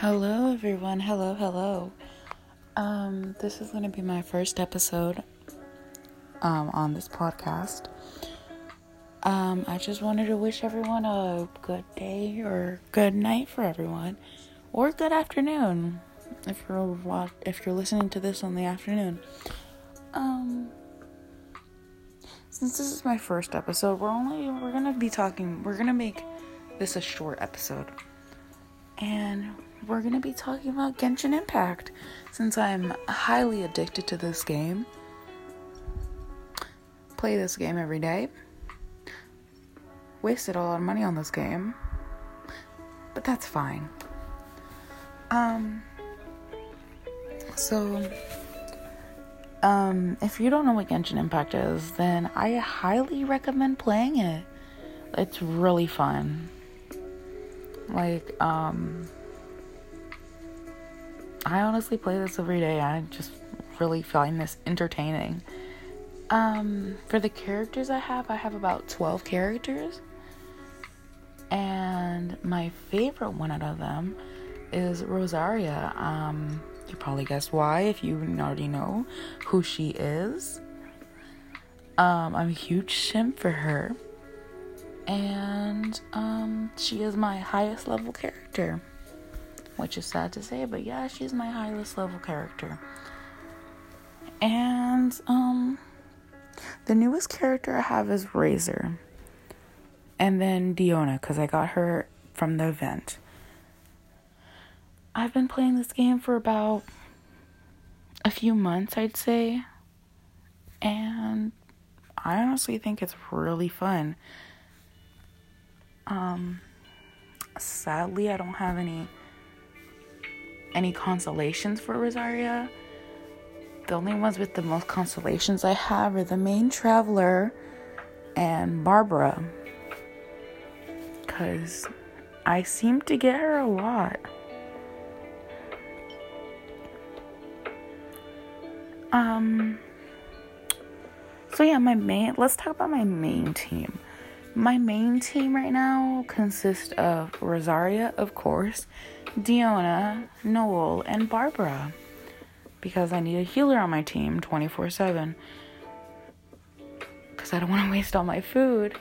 Hello, everyone. Hello, hello. Um, this is going to be my first episode um, on this podcast. Um, I just wanted to wish everyone a good day or good night for everyone, or good afternoon if you're if you're listening to this on the afternoon. Um, since this is my first episode, we're only we're gonna be talking. We're gonna make this a short episode, and we're gonna be talking about Genshin Impact since I'm highly addicted to this game. Play this game every day. Wasted a lot of money on this game, but that's fine. Um, so, um, if you don't know what Genshin Impact is, then I highly recommend playing it. It's really fun. Like, um, I honestly play this every day. I just really find this entertaining. Um, for the characters I have, I have about 12 characters. And my favorite one out of them is Rosaria. Um, you probably guessed why if you already know who she is. Um, I'm a huge simp for her. And um, she is my highest level character. Which is sad to say, but yeah, she's my highest level character. And um the newest character I have is Razor. And then Diona, because I got her from the event. I've been playing this game for about a few months, I'd say. And I honestly think it's really fun. Um sadly I don't have any any constellations for Rosaria. The only ones with the most constellations I have are the main traveler and Barbara. Because I seem to get her a lot. Um, so yeah, my main, let's talk about my main team. My main team right now consists of Rosaria, of course, Diona, Noelle, and Barbara. Because I need a healer on my team 24 7. Because I don't want to waste all my food.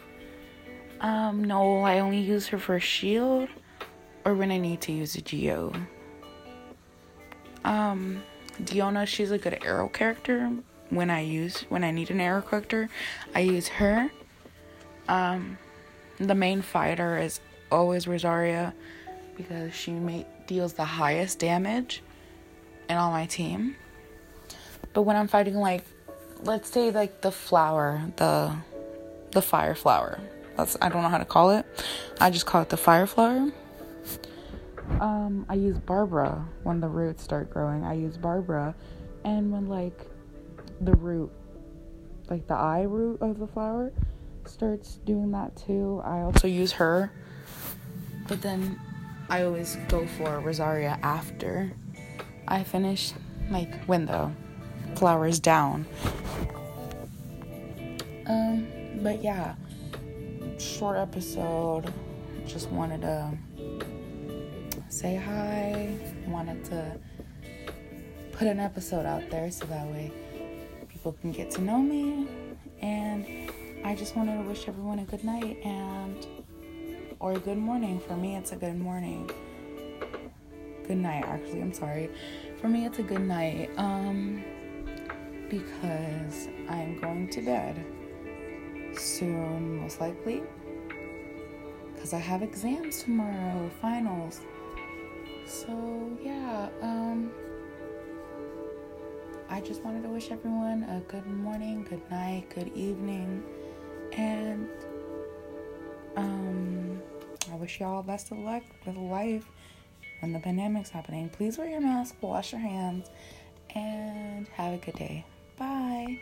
Um, Noelle, I only use her for shield or when I need to use a Geo. Um, Diona, she's a good arrow character. When I use when I need an arrow character, I use her. Um, the main fighter is always Rosaria because she may, deals the highest damage in all my team. But when I'm fighting like let's say like the flower, the the fire flower. That's I don't know how to call it. I just call it the fire flower. Um, I use Barbara when the roots start growing. I use Barbara, and when like the root, like the eye root of the flower, starts doing that too, I also use her. But then I always go for Rosaria after I finish, like when the flower is down. Um, but yeah, short episode. Just wanted to say hi. Wanted to put an episode out there so that way people can get to know me. And I just wanted to wish everyone a good night and or a good morning. For me, it's a good morning. Good night, actually. I'm sorry. For me, it's a good night. Um, because I'm going to bed soon, most likely. Because I have exams tomorrow, finals. So, yeah, um, I just wanted to wish everyone a good morning, good night, good evening, and, um, I wish y'all best of luck with life when the pandemic's happening. Please wear your mask, wash your hands, and have a good day. Bye.